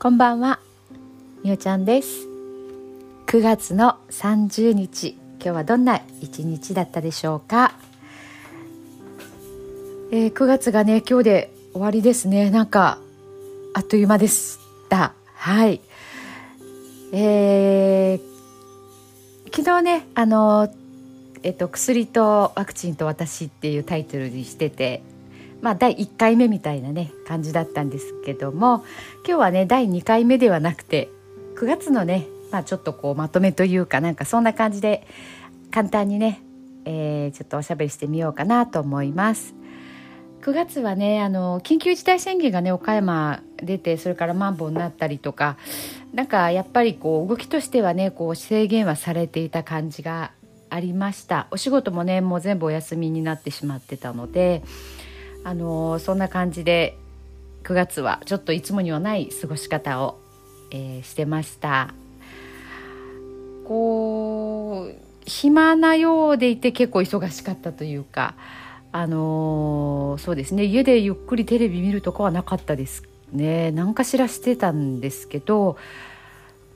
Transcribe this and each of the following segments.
こんばんは、みおちゃんです。9月の30日、今日はどんな一日だったでしょうか？えー、9月がね、今日で終わりですね。なんか、あっという間でした。はい。えー、昨日ね、あの、えっと、薬とワクチンと私っていうタイトルにしてて、まあ、第1回目みたいなね感じだったんですけども今日はね第2回目ではなくて9月のね、まあ、ちょっとこうまとめというかなんかそんな感じで簡単にね、えー、ちょっとおしゃべりしてみようかなと思います。9月はねあの緊急事態宣言がね岡山出てそれからマンボウになったりとかなんかやっぱりこう動きとしてはねこう制限はされていた感じがありましたお仕事もねもう全部お休みになってしまってたのであのそんな感じで9月はちょっといつもにはない過ごし方を、えー、してました。こう暇なようでいて結構忙しかったというかあのそうですね。家でゆっくりテレビ見るとかはなかったですね。何かしらしてたんですけど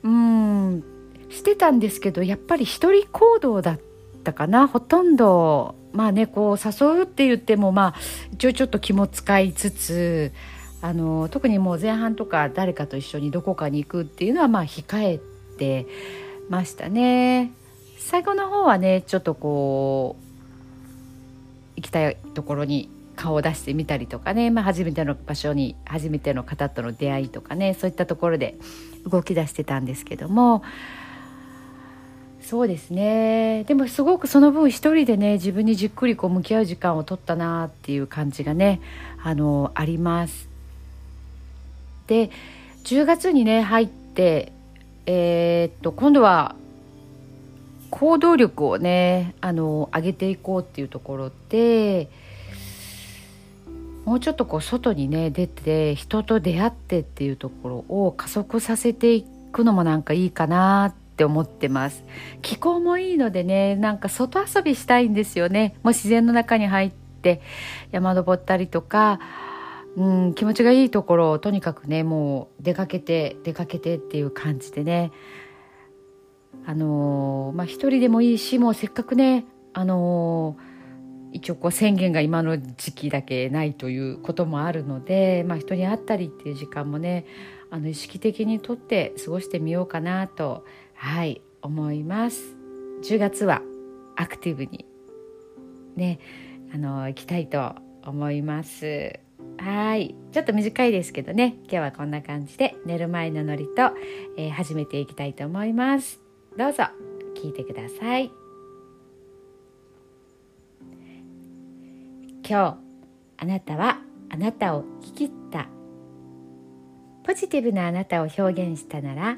うんしてたんですけどやっぱり一人行動だったたかな。ほとんどまあねこう誘うって言ってもまあ一応ちょっと気も使いつつあの特にもう前半とか誰かと一緒にどこかに行くっていうのはまあ控えてましたね。最後の方はねちょっとこう行きたいところに顔を出してみたりとかね、まあ、初めての場所に初めての方との出会いとかね。そういったところで動き出してたんですけども。そうですねでもすごくその分一人でね自分にじっくりこう向き合う時間を取ったなっていう感じがねあのあります。で10月にね入ってえー、っと今度は行動力をねあの上げていこうっていうところでもうちょっとこう外にね出て人と出会ってっていうところを加速させていくのもなんかいいかなってって思ってます。気候もいいのでねなんか外遊びしたいんですよね。もう自然の中に入って山登ったりとかうん気持ちがいいところをとにかくねもう出かけて出かけてっていう感じでね。あのー、まあ一人でもいいしもうせっかくねあのー、一応こう宣言が今の時期だけないということもあるので、まあ、人に会ったりっていう時間もねあの意識的にとって過ごしてみようかなとはい思います。10月はアクティブにねあの行きたいと思います。はいちょっと短いですけどね。今日はこんな感じで寝る前のノリと、えー、始めていきたいと思います。どうぞ聞いてください。今日あなたはあなたを生き切った。ポジティブなあなたを表現したなら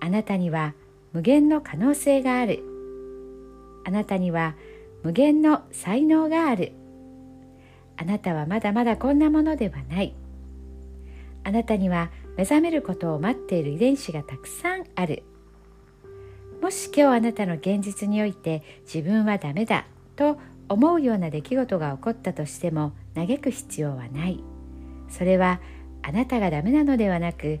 あなたには無限の可能性がある。あなたには無限の才能がある。あなたはまだまだこんなものではない。あなたには目覚めることを待っている遺伝子がたくさんある。もし今日あなたの現実において自分はダメだと思うような出来事が起こったとしても嘆く必要はない。それはあなたがダメなのではなく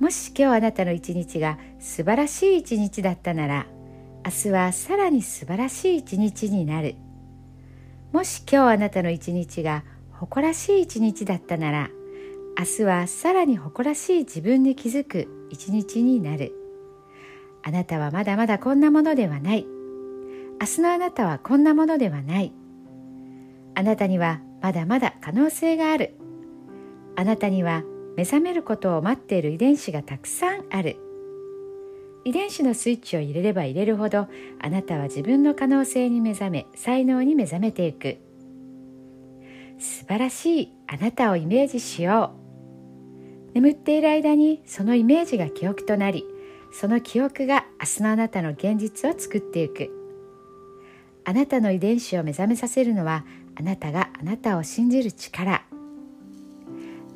もし今日あなたの一日が素晴らしい一日だったなら明日はさらに素晴らしい一日になる。もし今日あなたの一日が誇らしい一日だったなら明日はさらに誇らしい自分に気づく一日になる。あなたはまだまだこんなものではない。明日のあなたはこんなものではない。あなたにはまだまだ可能性がある。あなたには目覚めることを待っている遺伝子がたくさんある。遺伝子のスイッチを入れれば入れるほどあなたは自分の可能性に目覚め才能に目覚めていく。素晴らしいあなたをイメージしよう。眠っている間にそのイメージが記憶となりその記憶が明日のあなたの現実を作っていく。あなたの遺伝子を目覚めさせるのはあなたがあなたを信じる力。